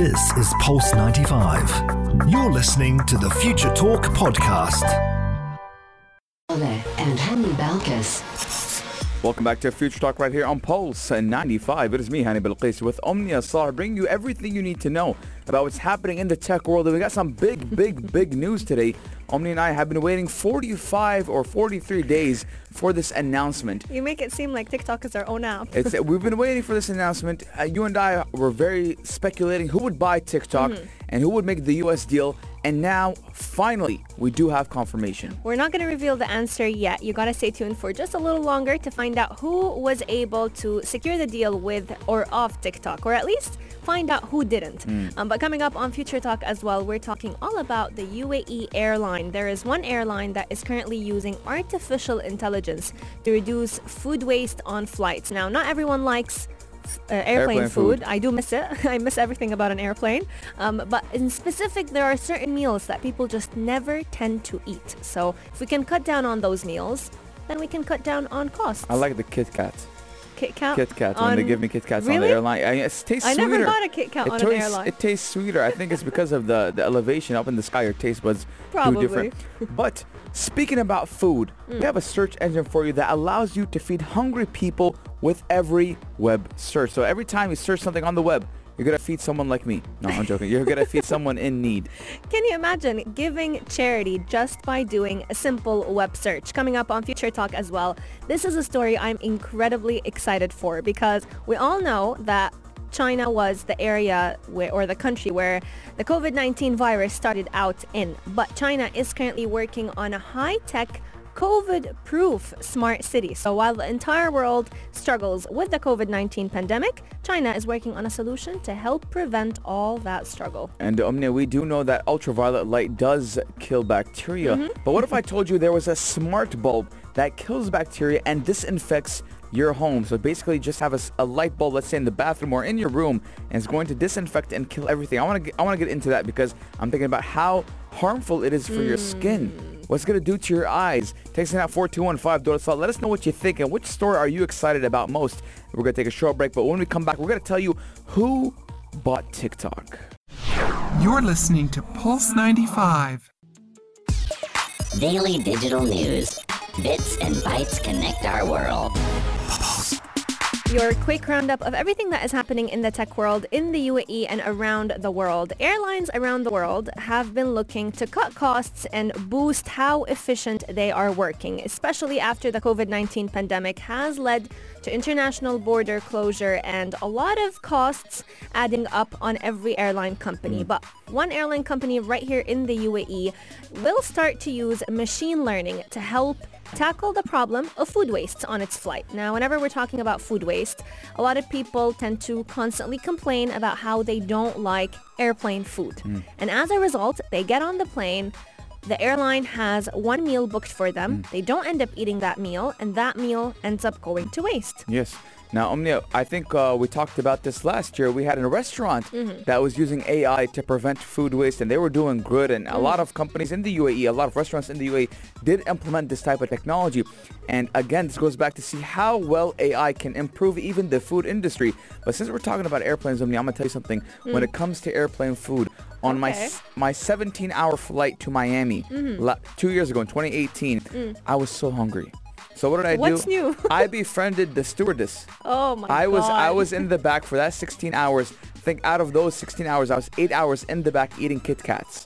This is Pulse 95. You're listening to the Future Talk podcast. and Hani Balkis. Welcome back to Future Talk right here on Pulse 95. It is me, Hani Bilqis, with Omnia Sar, bringing you everything you need to know about what's happening in the tech world. And we got some big, big, big news today. Omni and I have been waiting 45 or 43 days for this announcement. You make it seem like TikTok is our own app. It's, we've been waiting for this announcement. Uh, you and I were very speculating who would buy TikTok Mm-hmm. and who would make the US deal. And now, finally, we do have confirmation. We're not going to reveal the answer yet. You got to stay tuned for just a little longer to find out who was able to secure the deal with or off TikTok, or at least find out who didn't. Um, but coming up on Future Talk as well, we're talking all about the UAE airline. There is one airline that is currently using artificial intelligence to reduce food waste on flights. Now, not everyone likes uh, airplane, Airplane food. food. I do miss it. I miss everything about an airplane. Um, but in specific, there are certain meals that people just never tend to eat. So if we can cut down on those meals, then we can cut down on costs. I like the Kit Kat. Kit Kat. Kit Kat when they give me Kit Kats on the airline. I, it tastes I sweeter. never got a Kit Kat it on an tastes, airline. It tastes sweeter. I think it's because of the, the elevation up in the sky. Your taste buds Probably. do different. But speaking about food, Mm. we have a search engine for you that allows you to feed hungry people with every web search. So every time you search something on the web, you're gonna feed someone like me. No, I'm joking. You're gonna feed someone in need. Can you imagine giving charity just by doing a simple web search? Coming up on Future Talk as well. This is a story I'm incredibly excited for because we all know that China was the area where, or the country where the COVID-19 virus started out in. But China is currently working on a high-tech COVID-proof smart city. So while the entire world struggles with the COVID-19 pandemic, China is working on a solution to help prevent all that struggle. And Omnia, we do know that ultraviolet light does kill bacteria. Mm-hmm. But what if I told you there was a smart bulb that kills bacteria and disinfects your home? So basically just have a light bulb, let's say in the bathroom or in your room, and it's going to disinfect and kill everything. I want to I want to get into that because I'm thinking about how harmful it is for your skin. Mm. What's going to do to your eyes? Text it out 4215 Dollar Salt. Let us know what you think and which story are you excited about most. We're going to take a short break, but when we come back, we're going to tell you who bought TikTok. You're listening to Pulse 95. Daily digital news. Bits and bytes connect our world. Your quick roundup of everything that is happening in the tech world in the UAE and around the world. Airlines around the world have been looking to cut costs and boost how efficient they are working, especially after the COVID-19 pandemic has led to international border closure and a lot of costs adding up on every airline company. Mm. But one airline company right here in the UAE will start to use machine learning to help tackle the problem of food waste on its flight. Now, whenever we're talking about food waste, a lot of people tend to constantly complain about how they don't like airplane food. Hmm. And as a result, they get on the plane, the airline has one meal booked for them. Hmm. They don't end up eating that meal, and that meal ends up going to waste. Yes. Now, Omnia, I think uh, we talked about this last year. We had a restaurant mm-hmm. that was using AI to prevent food waste, and they were doing good. And a mm-hmm. lot of companies in the UAE, a lot of restaurants in the UAE did implement this type of technology. And again, this goes back to see how well AI can improve even the food industry. But since we're talking about airplanes, Omnia, I'm going to tell you something. When it mm. comes to airplane food, on my Okay. s- my 17 hour flight to Miami mm-hmm. la- two years ago in 2018, mm. I was so hungry. So what did I do? What's new? I befriended the stewardess. Oh my god. I was I was in the back for that 16 hours. I think out of those 16 hours, I was eight hours in the back eating Kit Kats.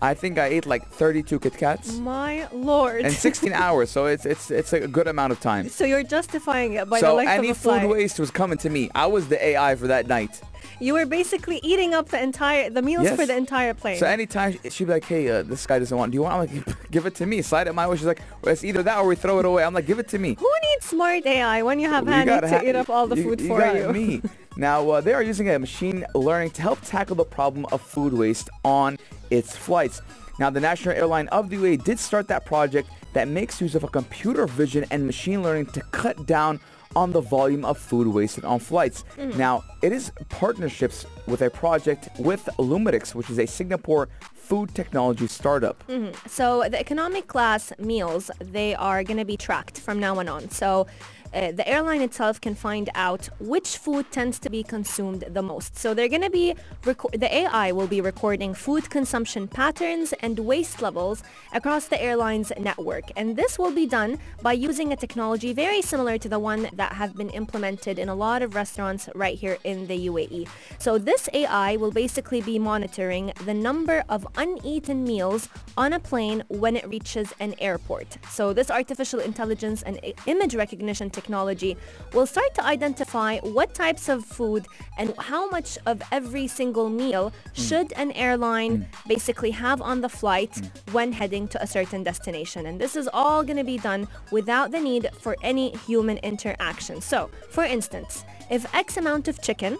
I think I ate like 32 Kit Kats My lord. in 16 hours. So it's it's it's a good amount of time. so you're justifying it by the So length any of a food waste was coming to me. I was the AI for that night. You were basically eating up the entire the meals Yes. for the entire plane. So anytime she'd be like, "Hey, uh, this guy doesn't want. Do you want?" I'm like, "Give it to me. Slide it my way." She's like, well, "It's either that or we throw it away." I'm like, "Give it to me." Who needs smart AI when you have You gotta to ha- eat up all the food for got you? Me. Now, uh, they are using a machine learning to help tackle the problem of food waste on its flights. Now, the national airline of the UAE did start that project that makes use of a computer vision and machine learning to cut down on the volume of food wasted on flights. Mm. Now, it is partnerships with a project with Lumitics, which is a Singapore food technology startup. Mm-hmm. So the economic class meals, they are going to be tracked from now on on. So uh, the airline itself can find out which food tends to be consumed the most. So they're going to be, reco- the AI will be recording food consumption patterns and waste levels across the airline's network. And this will be done by using a technology very similar to the one that have been implemented in a lot of restaurants right here in the UAE. So this AI will basically be monitoring the number of uneaten meals on a plane when it reaches an airport. So this artificial intelligence and image recognition technology will start to identify what types of food and how much of every single meal hmm. should an airline hmm. basically have on the flight hmm. when heading to a certain destination. And this is all going to be done without the need for any human interaction. So, for instance, if X amount of chicken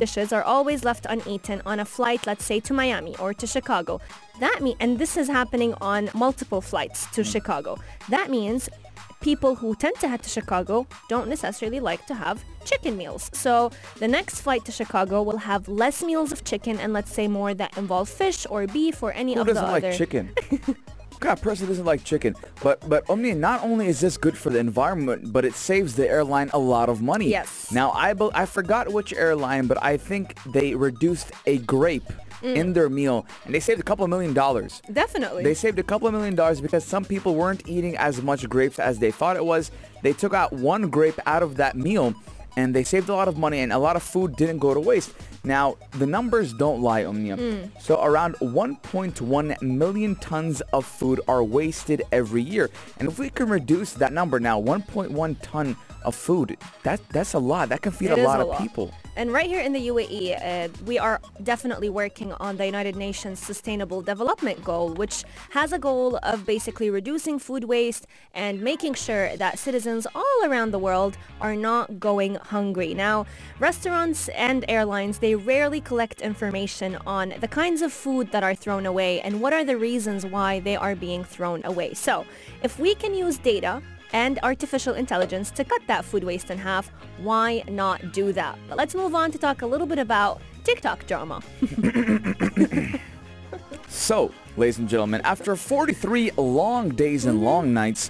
dishes are always left uneaten on a flight, let's say to Miami or to Chicago. That mean, and this is happening on multiple flights to Chicago. That means people who tend to head to Chicago don't necessarily like to have chicken meals. So the next flight to Chicago will have less meals of chicken and let's say more that involve fish or beef or any Who of the doesn't like other. chicken? God, person doesn't like chicken? But but Omni, not only is this good for the environment, but it saves the airline a lot of money. Yes. Now I I forgot which airline, but I think they reduced a grape Mm. in their meal, and they saved a couple of million dollars. Definitely. They saved a couple of million dollars because some people weren't eating as much grapes as they thought it was. They took out one grape out of that meal and they saved a lot of money and a lot of food didn't go to waste. Now, the numbers don't lie, Omnia. So around 1.1 million tons of food are wasted every year. And if we can reduce that number now, 1.1 ton of food, that that's a lot. That can feed It a lot a of lot. people. And right here in the UAE, uh, we are definitely working on the United Nations Sustainable Development Goal, which has a goal of basically reducing food waste and making sure that citizens all around the world are not going hungry. Now, restaurants and airlines, they rarely collect information on the kinds of food that are thrown away and what are the reasons why they are being thrown away. So, if we can use data and artificial intelligence to cut that food waste in half, why not do that? But let's move on to talk a little bit about TikTok drama. So, ladies and gentlemen, after 43 long days and long nights,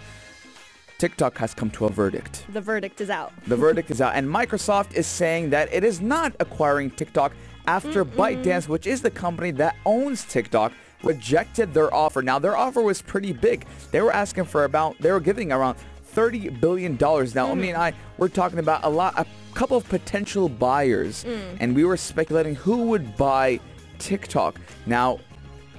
TikTok has come to a verdict. The verdict is out. The verdict is out, and Microsoft is saying that it is not acquiring TikTok after ByteDance, which is the company that owns TikTok, rejected their offer. Now, their offer was pretty big. They were asking for about, they were giving around $30 billion. Now, hmm. Omni and I, we're talking about a lot, a couple of potential buyers, hmm. and we were speculating who would buy TikTok. Now,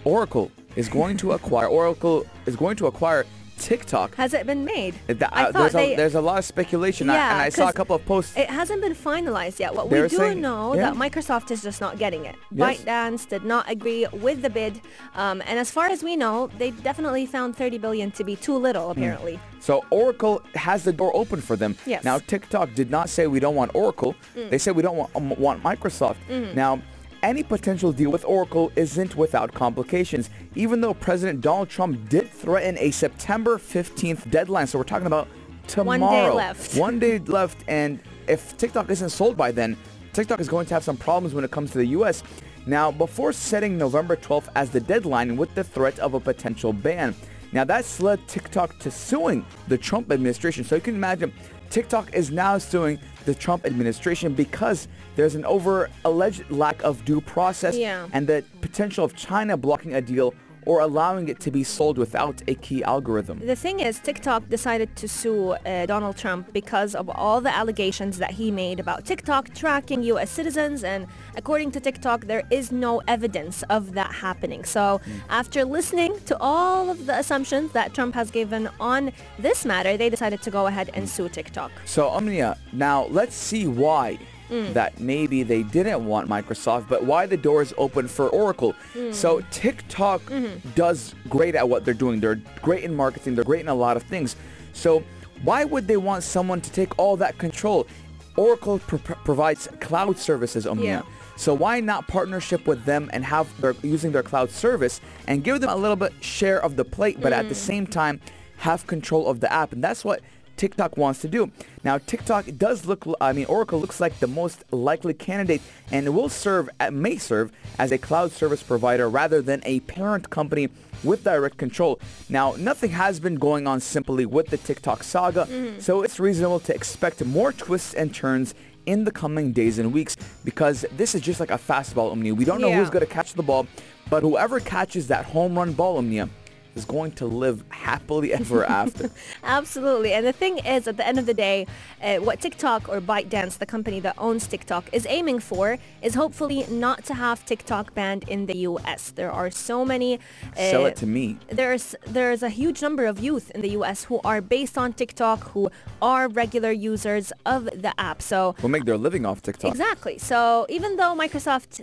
Oracle is going to acquire, Oracle is going to acquire TikTok. Has it been made? I uh, there's, they- a, there's a lot of speculation, Yeah, and I saw a couple of posts. It hasn't been finalized yet. What They're we do saying- know yeah. that Microsoft is just not getting it. Yes. ByteDance did not agree with the bid, um, and as far as we know, they definitely found 30 billion to be too little. Hmm. Apparently, So Oracle has the door open for them. Yes. Now TikTok did not say we don't want Oracle. They said we don't want, um, want Microsoft. Now, any potential deal with Oracle isn't without complications, even though President Donald Trump did threaten a September 15th deadline. So we're talking about tomorrow. One day left. One day left, and if TikTok isn't sold by then, TikTok is going to have some problems when it comes to the U.S. Now, before setting November 12th as the deadline with the threat of a potential ban, now that's led TikTok to suing the Trump administration. So you can imagine TikTok is now suing the Trump administration because there's an over alleged lack of due process Yeah. and the potential of China blocking a deal or allowing it to be sold without a key algorithm. The thing is, TikTok decided to sue uh, Donald Trump because of all the allegations that he made about TikTok tracking U.S. citizens, and according to TikTok, there is no evidence of that happening. So, after listening to all of the assumptions that Trump has given on this matter, they decided to go ahead and sue TikTok. So Omnia, now let's see why Mm. that maybe they didn't want Microsoft, but why the door is open for Oracle. Mm. So TikTok mm-hmm. does great at what they're doing. They're great in marketing. They're great in a lot of things. So why would they want someone to take all that control? Oracle pro- provides cloud services, Omnia. Yeah. So why not partnership with them and have their using their cloud service and give them a little bit share of the plate, but at the mm. same time have control of the app? And that's what TikTok wants to do. Now, TikTok does look, I mean, Oracle looks like the most likely candidate and will serve, uh, may serve as a cloud service provider rather than a parent company with direct control. Now, nothing has been going on simply with the TikTok saga, so it's reasonable to expect more twists and turns in the coming days and weeks because this is just like a fastball, Omnia. We don't know Yeah. who's going to catch the ball, but whoever catches that home run ball, Omnia, is going to live happily ever after. Absolutely. And the thing is, at the end of the day, uh, what TikTok or ByteDance, the company that owns TikTok, is aiming for is hopefully not to have TikTok banned in the US. There are so many... Uh, Sell it to me. There's there's a huge number of youth in the US who are based on TikTok, who are regular users of the app. So Will make their living off TikTok. Exactly. So even though Microsoft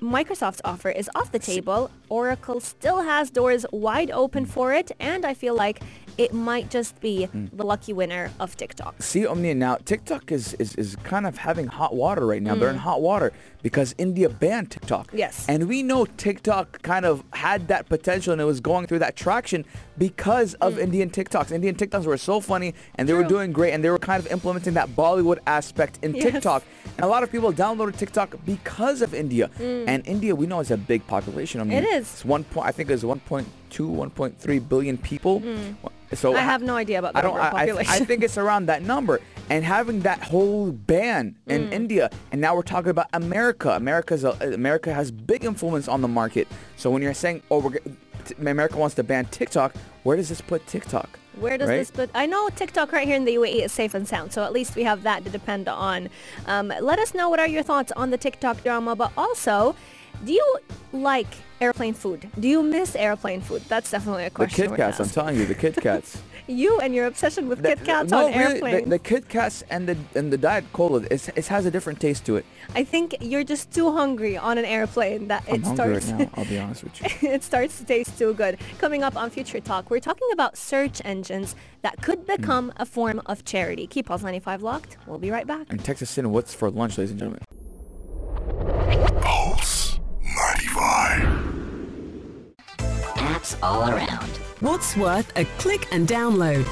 Microsoft's offer is off the table, Oracle still has doors wide open hmm. for it, and I feel like it might just be Hmm. the lucky winner of TikTok. See, Omnia, now TikTok is, is, is kind of having hot water right now. Mm. They're in hot water because India banned TikTok. Yes. And we know TikTok kind of had that potential and it was going through that traction because of Indian TikToks. Indian TikToks were so funny and they were Mm. Doing great and they were kind of implementing that Bollywood aspect in Yes. TikTok. And a lot of people downloaded TikTok because of India. And India, we know, is a big population. I mean, Mm. It is. It's one point, I think it's 1.2, 1.3 billion people. So Mm. I have no idea about the I don't. overall I, I, population. I think it's around that number. And having that whole ban in Mm. India, and now we're talking about America. America's a, America has big influence on the market. So when you're saying, oh, we're, America wants to ban TikTok, where does this put TikTok? Where does right? this put? I know TikTok right here in the UAE is safe and sound, so at least we have that to depend on. Um, let us know what are your thoughts on the TikTok drama, but also, do you like airplane food? Do you miss airplane food? That's definitely a The question. Kit we're Kats, I'm telling you, the Kit Kats. You and your obsession with The- Kit Kats no, on really, airplanes. the, the Kit Kats and the and the Diet Cola, it's, it has a different taste to it. I think you're just too hungry on an airplane that I'm it hungry starts right now. I'll be honest with you. it starts to taste too good. Coming up on Future Talk, we're talking about search engines that could Hmm. become a form of charity. Keep Pulse 95 locked. We'll be right back. And text us in what's for lunch, ladies and gentlemen. Pulse 95. Apps all around. What's worth a click and download?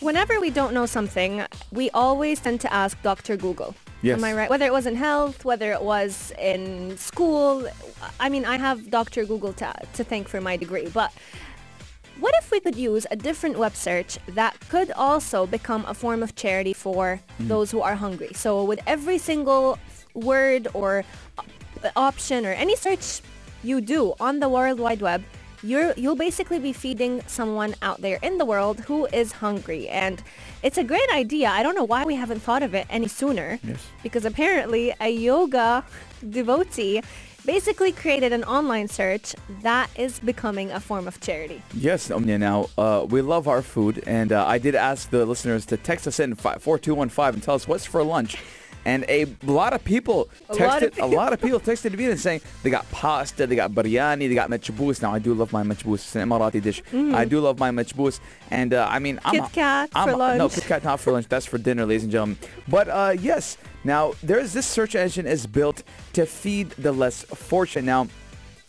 Whenever we don't know something, we always tend to ask Dr. Google. Yes. Am I right? Whether it was in health, whether it was in school. I mean, I have Dr. Google to, to thank for my degree, but what if we could use a different web search that could also become a form of charity for hmm. those who are hungry? So with every single word or op- option or any search you do on the World Wide Web, you're, you'll basically be feeding someone out there in the world who is hungry. And it's a great idea. I don't know why we haven't thought of it any sooner. Yes. Because apparently a yoga devotee basically created an online search that is becoming a form of charity. Yes, Omnia. Now, uh, we love our food, and uh, I did ask the listeners to text us in 4215 and tell us what's for lunch. And a lot of people A texted, lot of a lot of people texted me and saying they got pasta, they got biryani, they got machbous. Now, I do love my machbous. It's an Emirati dish. I do love my machbous. And uh, I mean, I'm... Kit Kat I'm, for No, lunch. Kit Kat not for lunch. That's for dinner, ladies and gentlemen. But uh, yes, now, there's this search engine is built to feed the less fortunate. Now,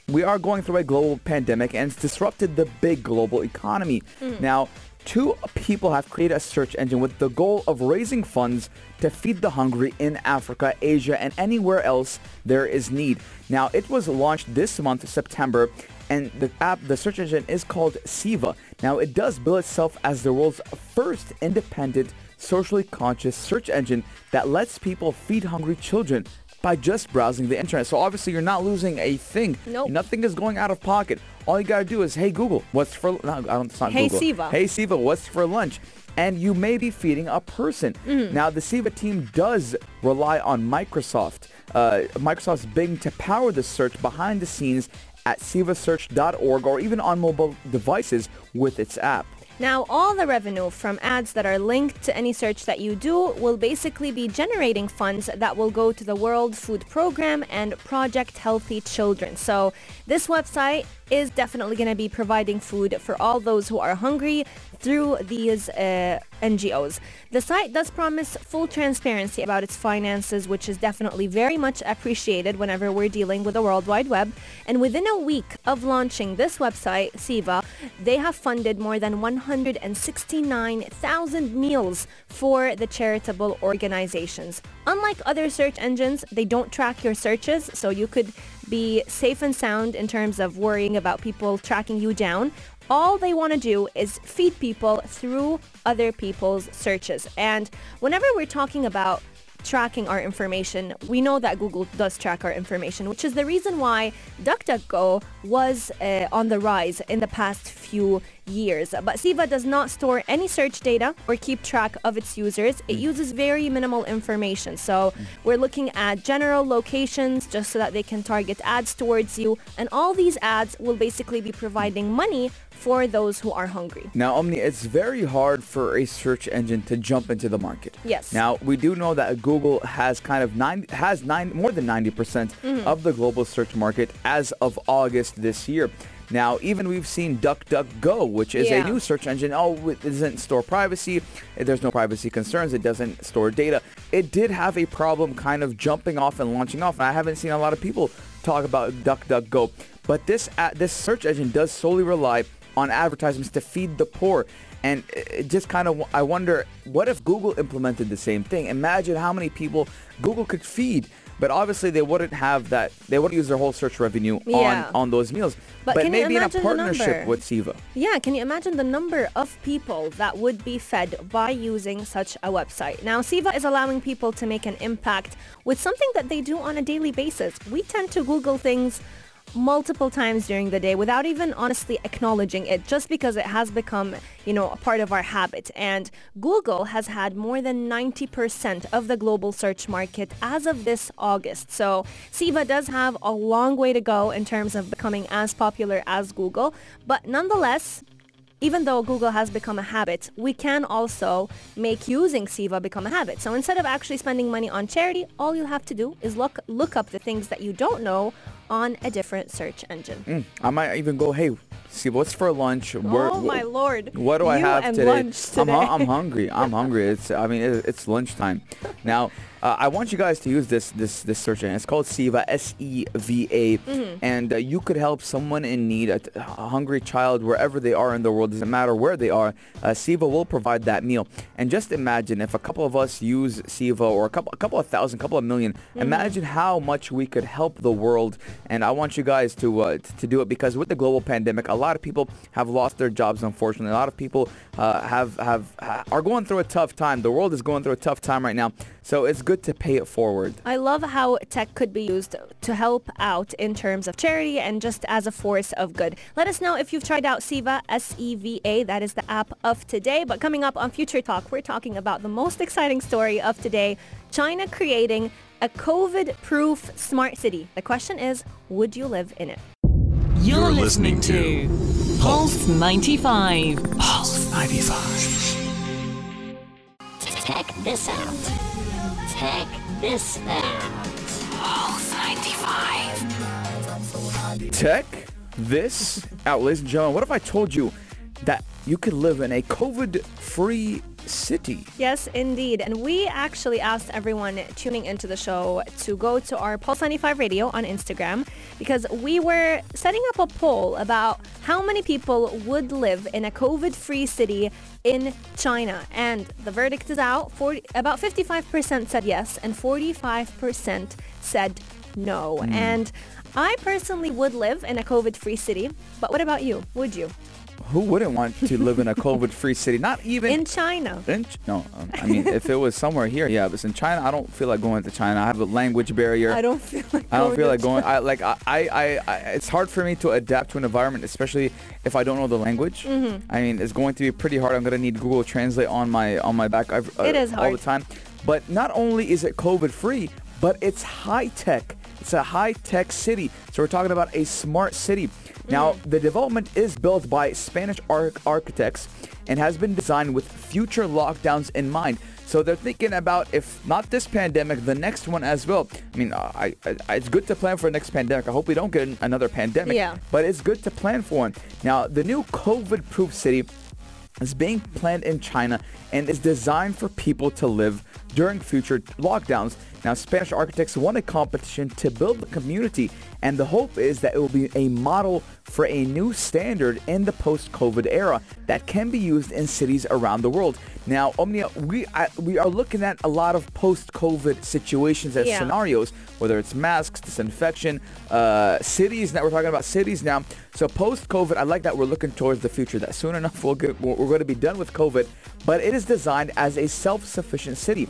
we are going through a global pandemic and it's disrupted the big global economy. Now, two people have created a search engine with the goal of raising funds to feed the hungry in Africa, Asia, and anywhere else there is need. Now, it was launched this month, September, and the app, the search engine is called Seva. Now, it does bill itself as the world's first independent, socially conscious search engine that lets people feed hungry children by just browsing the internet. So obviously you're not losing a thing. Nope. Nothing is going out of pocket. All you gotta do is, hey Google, what's for? No, I don't. It's not Hey, Google. Seva. Hey Seva, what's for lunch? And you may be feeding a person. Mm-hmm. Now the Seva team does rely on Microsoft. Uh, Microsoft's bidding to power the search behind the scenes at sevasearch.org or even on mobile devices with its app. Now, all the revenue from ads that are linked to any search that you do will basically be generating funds that will go to the World Food Program and Project Healthy Children. So this website is definitely going to be providing food for all those who are hungry through these uh, NGOs. The site does promise full transparency about its finances, which is definitely very much appreciated whenever we're dealing with the World Wide Web. And within a week of launching this website, Seva, they have funded more than 169,000 meals for the charitable organizations. Unlike other search engines, they don't track your searches, so you could be safe and sound in terms of worrying about people tracking you down. All they want to do is feed people through other people's searches. And whenever we're talking about tracking our information, we know that Google does track our information, which is the reason why DuckDuckGo was uh, on the rise in the past few years. But Siva does not store any search data or keep track of its users. It uses very minimal information. So we're looking at general locations just so that they can target ads towards you. And all these ads will basically be providing money for those who are hungry. Now, Omni, it's very hard for a search engine to jump into the market. Yes. Now, we do know that Google has kind of nine has nine more than 90% Mm-hmm. of the global search market as of August this year. Now, even we've seen DuckDuckGo, which is Yeah. a new search engine. Oh, it doesn't store privacy. There's no privacy concerns. It doesn't store data. It did have a problem kind of jumping off and launching off. And I haven't seen a lot of people talk about DuckDuckGo. But this uh, this search engine does solely rely on advertisements to feed the poor. And it just kind of, I wonder, what if Google implemented the same thing? Imagine how many people Google could feed. But obviously they wouldn't have that, they wouldn't use their whole search revenue Yeah. on, on those meals. But you maybe in a partnership with Seva. Yeah, can you imagine the number of people that would be fed by using such a website? Now, Seva is allowing people to make an impact with something that they do on a daily basis. We tend to Google things multiple times during the day without even honestly acknowledging it just because it has become, you know, a part of our habit. And Google has had more than 90% of the global search market as of this August. So Seva does have a long way to go in terms of becoming as popular as Google. But nonetheless, even though Google has become a habit, we can also make using Seva become a habit. So instead of actually spending money on charity, all you have to do is look look up the things that you don't know on a different search engine. Mm, I might even go, hey, see what's for lunch? Where- oh my lord! What do I have today? lunch I'm. I'm hungry. I'm hungry. It's I mean it, it's lunchtime. Now uh, I want you guys to use this this this search engine. It's called Seva S E V A, Mm-hmm. and uh, you could help someone in need, a, a hungry child wherever they are in the world. Doesn't matter where they are. Uh, Seva will provide that meal. And just imagine if a couple of us use Seva or a couple a couple of thousand, couple of 1000000 Mm-hmm. Imagine how much we could help the world. And I want you guys to uh, to do it because with the global pandemic, a lot of people have lost their jobs. Unfortunately, a lot of people uh, have have ha- are going through a tough time. The world is going through a tough time right now. So it's good to pay it forward. I love how tech could be used to help out in terms of charity and just as a force of good. Let us know if you've tried out Seva, S-E-V-A. That is the app of today. But coming up on Future Talk, we're talking about the most exciting story of today, China creating a COVID-proof smart city. The question is, would you live in it? You're, listening, to Pulse 95. Pulse 95. Check this out. Check this out. Pulse 95. Tech this out, ladies and gentlemen. What if I told you that you could live in a COVID-free city? Yes, indeed. And we actually asked everyone tuning into the show to go to our Pulse 95 Radio on Instagram because we were setting up a poll about how many people would live in a COVID-free city in China. And the verdict is out. 40, about 55% said yes and 45% said no. Hmm. And I personally would live in a COVID-free city. But what about you? Would you? Who wouldn't want to live in a COVID-free city? Not even In China. In Ch- no, um, I mean, if it was somewhere here, yeah. But in China, I don't feel like going to China. I have a language barrier. I don't feel like I don't going feel like going. I like. I, I, I. It's hard for me to adapt to an environment, especially if I don't know the language. Mm-hmm. I mean, it's going to be pretty hard. I'm gonna need Google Translate on my on my back. I've, uh, It is all the time. But not only is it COVID free, but it's high tech. It's a high tech city. So we're talking about a smart city. Now, the development is built by Spanish arch- architects and has been designed with future lockdowns in mind. So they're thinking about if not this pandemic, the next one as well. I mean, I, I, it's good to plan for the next pandemic. I hope we don't get another pandemic. Yeah. But it's good to plan for one. Now, the new COVID-proof city is being planned in China and is designed for people to live during future lockdowns. Now, Spanish architects won a competition to build the community, and the hope is that it will be a model for a new standard in the post-COVID era that can be used in cities around the world. Now, Omnia, we I, we are looking at a lot of post-COVID situations and Yeah. scenarios, whether it's masks, disinfection, uh, cities. Now we're talking about cities now. So post-COVID, I like that we're looking towards the future. That soon enough we'll get, we're, we're going to be done with COVID. But it is designed as a self-sufficient city.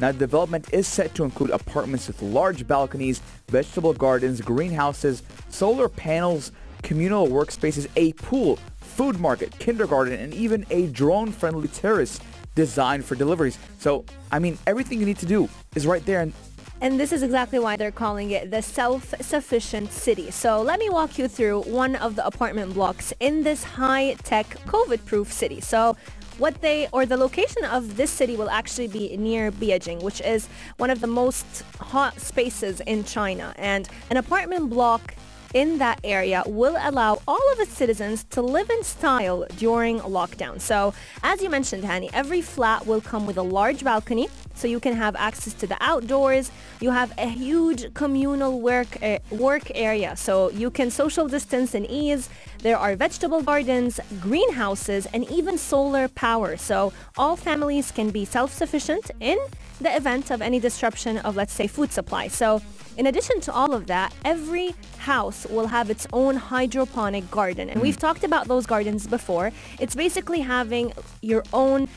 Now, the development is set to include apartments with large balconies, vegetable gardens, greenhouses, solar panels, communal workspaces, a pool, food market, kindergarten, and even a drone-friendly terrace designed for deliveries. So, I mean, everything you need to do is right there. And And this is exactly why they're calling it the self-sufficient city. So let me walk you through one of the apartment blocks in this high-tech COVID-proof city. So what they or the location of this city will actually be near Beijing, which is one of the most hot spaces in China. And an apartment block in that area will allow all of its citizens to live in style during lockdown. So as you mentioned, Hani, every flat will come with a large balcony so you can have access to the outdoors. You have a huge communal work uh, work area so you can social distance and ease. There are vegetable gardens, greenhouses, and even solar power. So all families can be self-sufficient in the event of any disruption of, let's say, food supply. So in addition to all of that, every house will have its own hydroponic garden. And we've mm. talked about those gardens before. It's basically having your own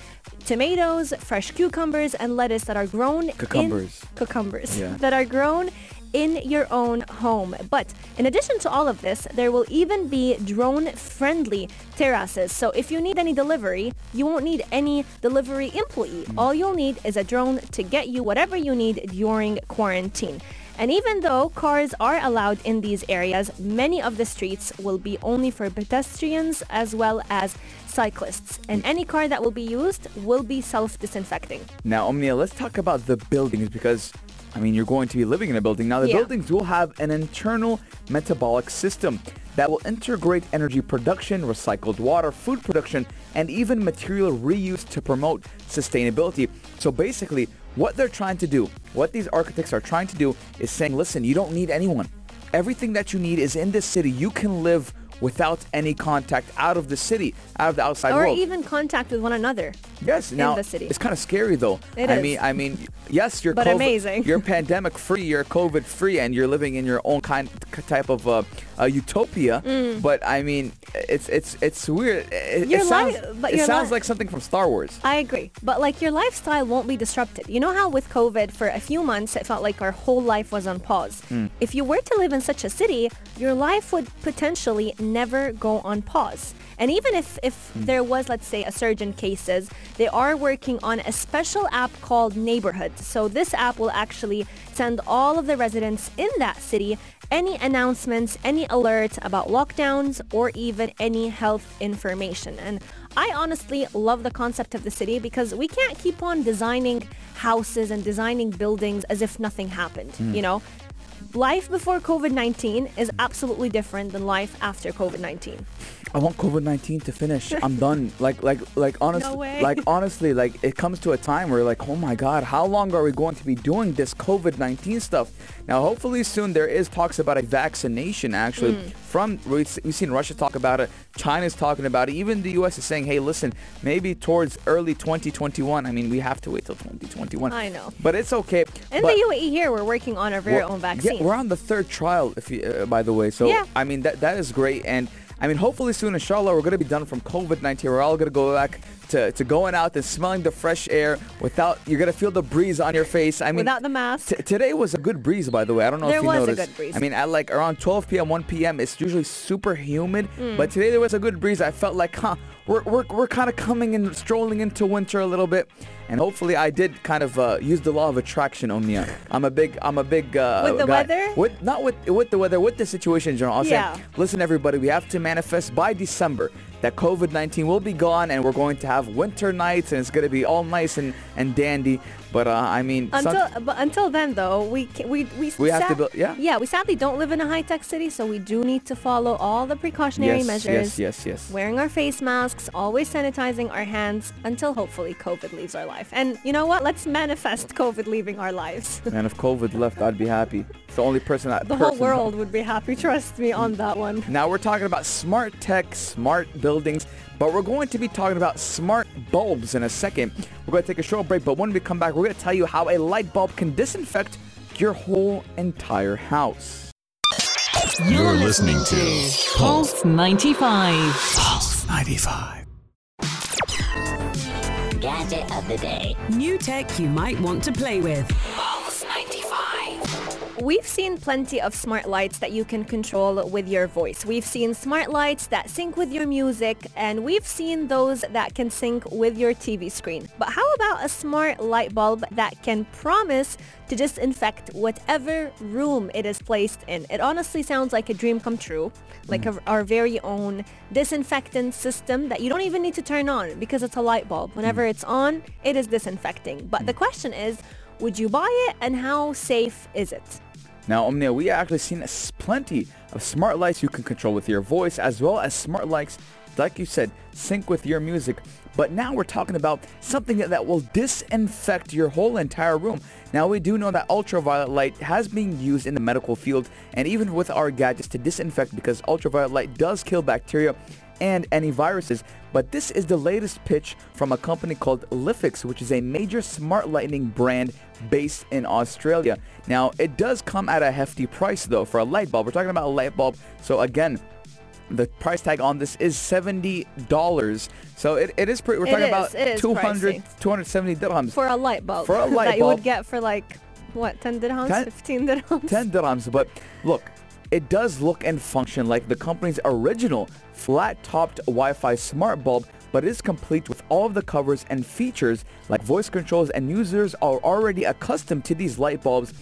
tomatoes, fresh cucumbers, and lettuce that are grown Cucumbers. in cucumbers Yeah. that are grown in your own home. But in addition to all of this, there will even be drone-friendly terraces. So if you need any delivery, you won't need any delivery employee. Mm. All you'll need is a drone to get you whatever you need during quarantine. And even though cars are allowed in these areas, many of the streets will be only for pedestrians as well as cyclists. And any car that will be used will be self-disinfecting. Now, Omnia, let's talk about the buildings because, I mean, you're going to be living in a building. Now, the Yeah. buildings will have an internal metabolic system that will integrate energy production, recycled water, food production, and even material reuse to promote sustainability. So basically, what they're trying to do, what these architects are trying to do is saying, listen, you don't need anyone. Everything that you need is in this city. You can live without any contact out of the city, out of the outside or world. even contact with one another. Yes, now the city. it's kind of scary though. It I is. mean, I mean, yes, you're But COVID, amazing. You're pandemic free, you're COVID free, and you're living in your own kind type of uh, uh, utopia. But I mean, it's it's it's weird. It, Your it sounds li- it sounds li- like something from Star Wars. I agree. But like your lifestyle won't be disrupted. You know how with COVID for a few months it felt like our whole life was on pause. If you were to live in such a city, your life would potentially never go on pause. And even if, if there was, let's say, a surge in cases, they are working on a special app called Neighborhood. So this app will actually send all of the residents in that city any announcements, any alerts about lockdowns, or even any health information. And I honestly love the concept of the city because we can't keep on designing houses and designing buildings as if nothing happened, hmm. you know? Life before COVID-19 is absolutely different than life after COVID-19. I want COVID nineteen to finish. I'm done. Like like like honestly, way. like honestly, like it comes to a time where like, oh my God, how long are we going to be doing this COVID nineteen stuff? Now, hopefully soon there is talks about a vaccination. Actually, Hmm. from we've we've seen Russia talk about it, China's talking about it, even the U.S. is saying, hey, listen, maybe towards early 2021. I mean, we have to wait till 2021. I know. but it's okay. In But- the UAE here, we're working on our very own vaccine. Yeah, we're on the third trial, if you, uh, by the way. So Yeah. I mean that that is great, and I mean hopefully soon, inshallah, we're gonna be done from COVID-19. We're all gonna go back to, to going out and smelling the fresh air without. You're gonna feel the breeze on your face. I mean, Without the mask. t- today was a good breeze, by the way. I don't know There if you noticed. There was a good breeze. I mean, at like around 12 p.m., 1 p.m., it's usually super humid, Mm. but today there was a good breeze. I felt like, huh, we're we're, we're kind of coming and strolling into winter a little bit. And hopefully, I did kind of uh, use the law of attraction on me. I'm a big, I'm a big uh, With the guy- weather? With not with with the weather, with the situation in general. I'll Yeah. say, listen, everybody, we have to manifest by December that COVID-19 will be gone, and we're going to have winter nights, and it's going to be all nice and and dandy. But uh, I mean, some- Until but until then though, we we we We have to build- yeah. yeah we sadly don't live in a high tech city, so we do need to follow all the precautionary yes, measures. yes, yes, yes. Wearing our face masks, always sanitizing our hands until hopefully COVID leaves our life. And you know what? Let's manifest COVID leaving our lives. Man, if COVID left, I'd be happy. It's the only person I the whole world would be happy. Trust me on that one. Now we're talking about smart tech, smart buildings, but we're going to be talking about smart bulbs in a second. We're going to take a short break, but when we come back, we're going to tell you how a light bulb can disinfect your whole entire house. You're listening to Pulse 95. Pulse 95. Gadget of the day. New tech you might want to play with. Pulse 95. We've seen plenty of smart lights that you can control with your voice. We've seen smart lights that sync with your music, and we've seen those that can sync with your TV screen. But how about a smart light bulb that can promise to disinfect whatever room it is placed in? It honestly sounds like a dream come true, like mm. a, our very own disinfectant system that you don't even need to turn on because it's a light bulb. Whenever mm. it's on, it is disinfecting. But the mm. question is, would you buy it and how safe is it? Now, Omnia, we actually seen plenty of smart lights you can control with your voice, as well as smart lights, like you said, sync with your music. But now we're talking about something that, that will disinfect your whole entire room. Now, we do know that ultraviolet light has been used in the medical field and even with our gadgets to disinfect because ultraviolet light does kill bacteria and any viruses. But this is the latest pitch from a company called LIFX, which is a major smart lighting brand based in Australia. Now, it does come at a hefty price though for a light bulb. We're talking about a light bulb. So again, the price tag on this is $70. So it, it is pretty, we're It talking is, about it is 200, 270 dirhams. For a light bulb. For a light that you would get for like, what, 10 dirhams? Ten- 15 dirhams? 10 dirhams. But look, it does look and function like the company's original flat-topped Wi-Fi smart bulb, but it is complete with all of the covers and features like voice controls and users are already accustomed to these light bulbs.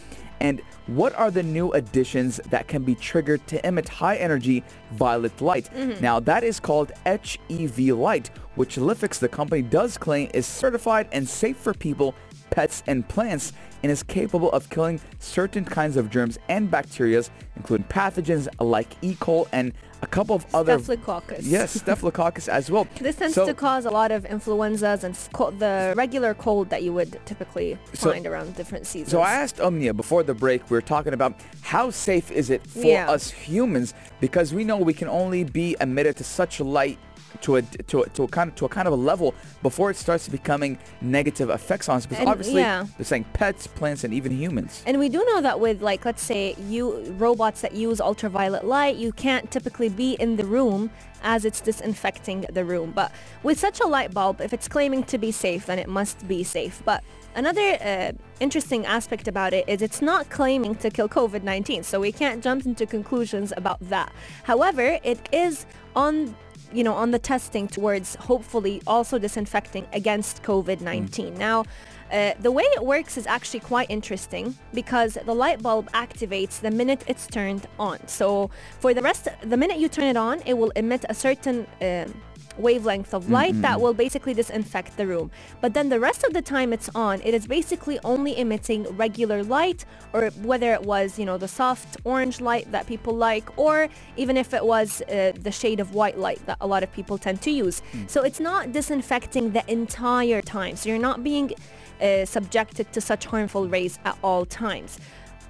And what are the new additions that can be triggered to emit high energy violet light? Mm-hmm. Now that is called HEV light, which LIFX, the company, does claim is certified and safe for people pets, and plants and is capable of killing certain kinds of germs and bacteria, including pathogens like E. coli and a couple of other... Staphylococcus. Yes, Staphylococcus as well. This tends So- to cause a lot of influenzas and the regular cold that you would typically So- find around different seasons. So I asked Omnia before the break, we were talking about how safe is it for Yeah. us humans because we know we can only be emitted to such light to a to a, to a kind of to a kind of a level before it starts becoming negative effects on us because And- obviously yeah. they're saying pets, plants, and even humans. And we do know that with like let's say you robots that use ultraviolet light, you can't typically be in the room as it's disinfecting the room. But with such a light bulb, if it's claiming to be safe, then it must be safe. But another uh, interesting aspect about it is it's not claiming to kill COVID-19, so we can't jump into conclusions about that. However, it is on you know, on the testing towards hopefully also disinfecting against COVID-19. Now, uh, the way it works is actually quite interesting because the light bulb activates the minute it's turned on. So for the rest, the minute you turn it on, it will emit a certain um wavelength of light that will basically disinfect the room. But then the rest of the time it's on, it is basically only emitting regular light or whether it was, you know, the soft orange light that people like or even if it was uh, the shade of white light that a lot of people tend to use. So it's not disinfecting the entire time. So you're not being uh, subjected to such harmful rays at all times.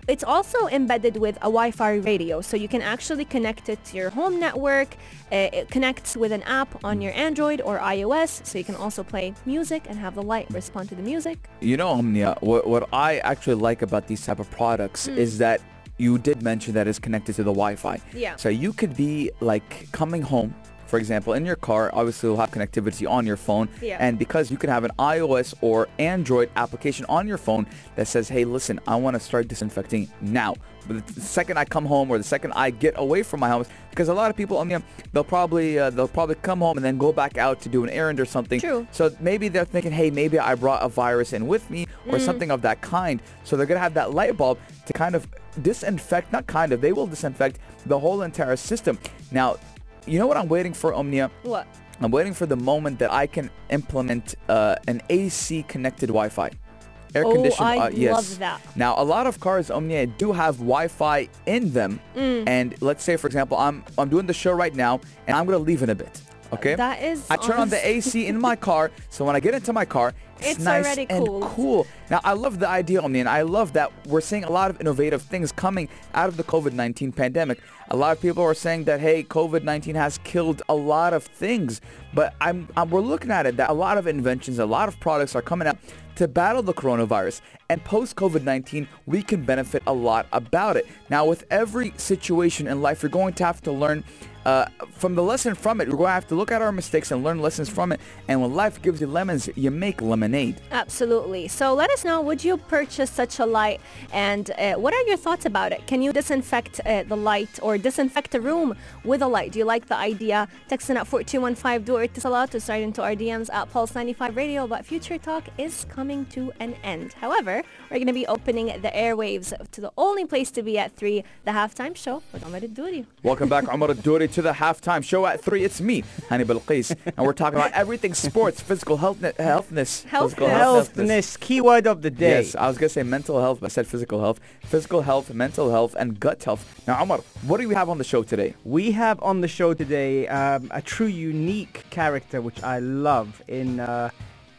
It's also embedded with a Wi-Fi radio, so you can actually connect it to your home network. Uh, it connects with an app on your Android or iOS, so you can also play music and have the light respond to the music. You know, Omnia, what, what I actually like about these type of products Hmm. is that you did mention that it's connected to the Wi-Fi. Yeah. So you could be like coming home, for example, in your car, obviously you'll have connectivity on your phone. Yeah. And because you can have an iOS or Android application on your phone that says, hey, listen, I want to start disinfecting now. But the second I come home or the second I get away from my house, because a lot of people, Omnia, they'll probably uh, they'll probably come home and then go back out to do an errand or something. True. So maybe they're thinking, hey, maybe I brought a virus in with me or Mm. something of that kind. So they're going to have that light bulb to kind of disinfect, not kind of, they will disinfect the whole entire system. Now, you know what I'm waiting for, Omnia? What? I'm waiting for the moment that I can implement uh, an AC connected Wi-Fi. Air Oh, conditioned. I uh, yes. love that. Now, a lot of cars, Omnia, do have Wi-Fi in them. Mm. And let's say, for example, I'm I'm doing the show right now, and I'm gonna leave in a bit. Okay. That is I turn on the AC in my car, so when I get into my car, it's, It's nice already and cooled. cool. Now I love the idea, Omni, and I love that we're seeing a lot of innovative things coming out of the COVID-19 pandemic. A lot of people are saying that hey, COVID-19 has killed a lot of things, but I'm, I'm we're looking at it that a lot of inventions, a lot of products are coming out to battle the coronavirus. And post COVID-19, we can benefit a lot about it. Now, with every situation in life, you're going to have to learn uh, from the lesson from it. We're going to have to look at our mistakes and learn lessons from it. And when life gives you lemons, you make lemonade. Absolutely. So let us know, would you purchase such a light? And uh, what are your thoughts about it? Can you disinfect uh, the light or disinfect a room with a light? Do you like the idea? Text in at 4215 do it to start into our DMs at Pulse 95 Radio. But Future Talk is coming to an end. However, we're going to be opening the airwaves to the only place to be at 3, the halftime show with Omar Duri. Welcome back, Omar Duri, to the halftime show at 3. It's me, Hani Bilqis, and we're talking about everything sports, physical health, healthness. Physical Healthness. Healthness, keyword of the day. Yes, I was going to say mental health, but I said physical health. Physical health, mental health, and gut health. Now, Omar, what do we have on the show today? We have on the show today um, a true unique character which I love in uh,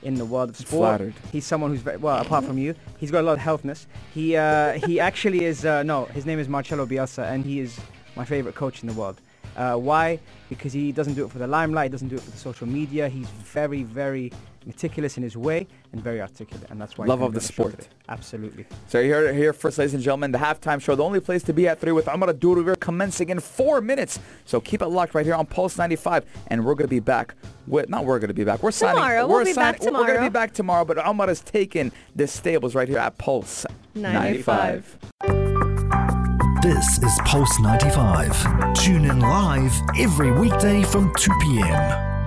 in the world of sport. Flattered. He's someone who's very well apart from you. He's got a lot of healthness. He uh, he actually is uh, no. His name is Marcelo Bielsa, and he is my favorite coach in the world. Uh, why? Because he doesn't do it for the limelight. He doesn't do it for the social media. He's very very meticulous in his way and very articulate, and that's why. Love of the sport. today. Absolutely. So here, here first, ladies and gentlemen, the halftime show, the only place to be at 3 with Omar Duri. We're commencing in four minutes. So keep it locked right here on Pulse 95, and we're going to be back. With, not we're going to be back. We're signing. Tomorrow. We're We'll be back signing- We're going to be back tomorrow, but Omar has taken the stables right here at Pulse 95. This is Pulse 95. Tune in live every weekday from 2 p.m.